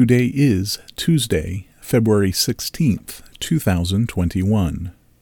Today is Tuesday, February 16th, 2021.